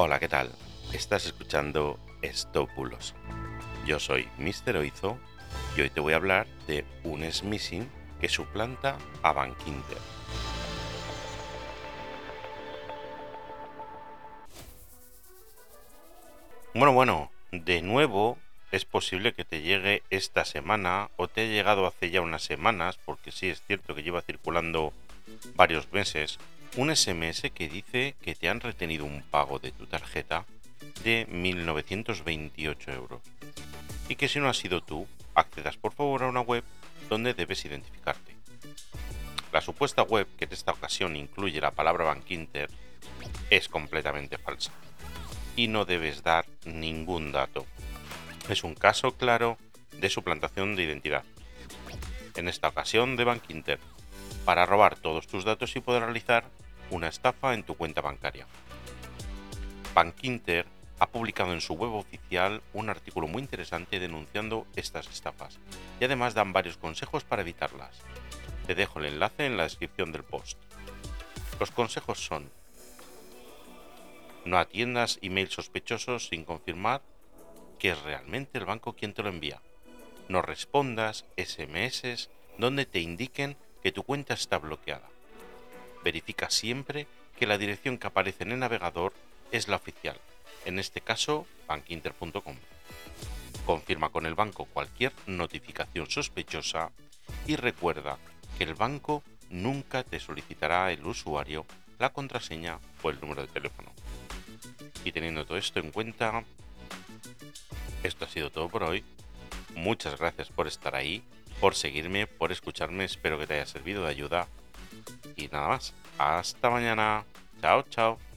Hola, ¿qué tal? Estás escuchando Estópulos. Yo soy Mr. Oizo y hoy te voy a hablar de un smishing que suplanta a Bankinter. Bueno, bueno, de nuevo es posible que te llegue esta semana o te ha llegado hace ya unas semanas, porque sí es cierto que lleva circulando varios meses, un SMS que dice que te han retenido un pago de tu tarjeta de 1.928 euros y que si no has sido tú, accedas por favor a una web donde debes identificarte. La supuesta web, que en esta ocasión incluye la palabra Bankinter, es completamente falsa y no debes dar ningún dato. Es un caso claro de suplantación de identidad. En esta ocasión de Bankinter, para robar todos tus datos y poder realizar una estafa en tu cuenta bancaria. Bankinter ha publicado en su web oficial un artículo muy interesante denunciando estas estafas y además dan varios consejos para evitarlas. Te dejo el enlace en la descripción del post. Los consejos son no atiendas emails sospechosos sin confirmar que es realmente el banco quien te lo envía. No respondas SMS donde te indiquen que tu cuenta está bloqueada. Verifica siempre que la dirección que aparece en el navegador es la oficial, en este caso bankinter.com. Confirma con el banco cualquier notificación sospechosa y recuerda que el banco nunca te solicitará el usuario, la contraseña o el número de teléfono. Y teniendo todo esto en cuenta, esto ha sido todo por hoy. Muchas gracias por estar ahí por seguirme, por escucharme. Espero que te haya servido de ayuda. Y nada más. Hasta mañana. Chao, chao.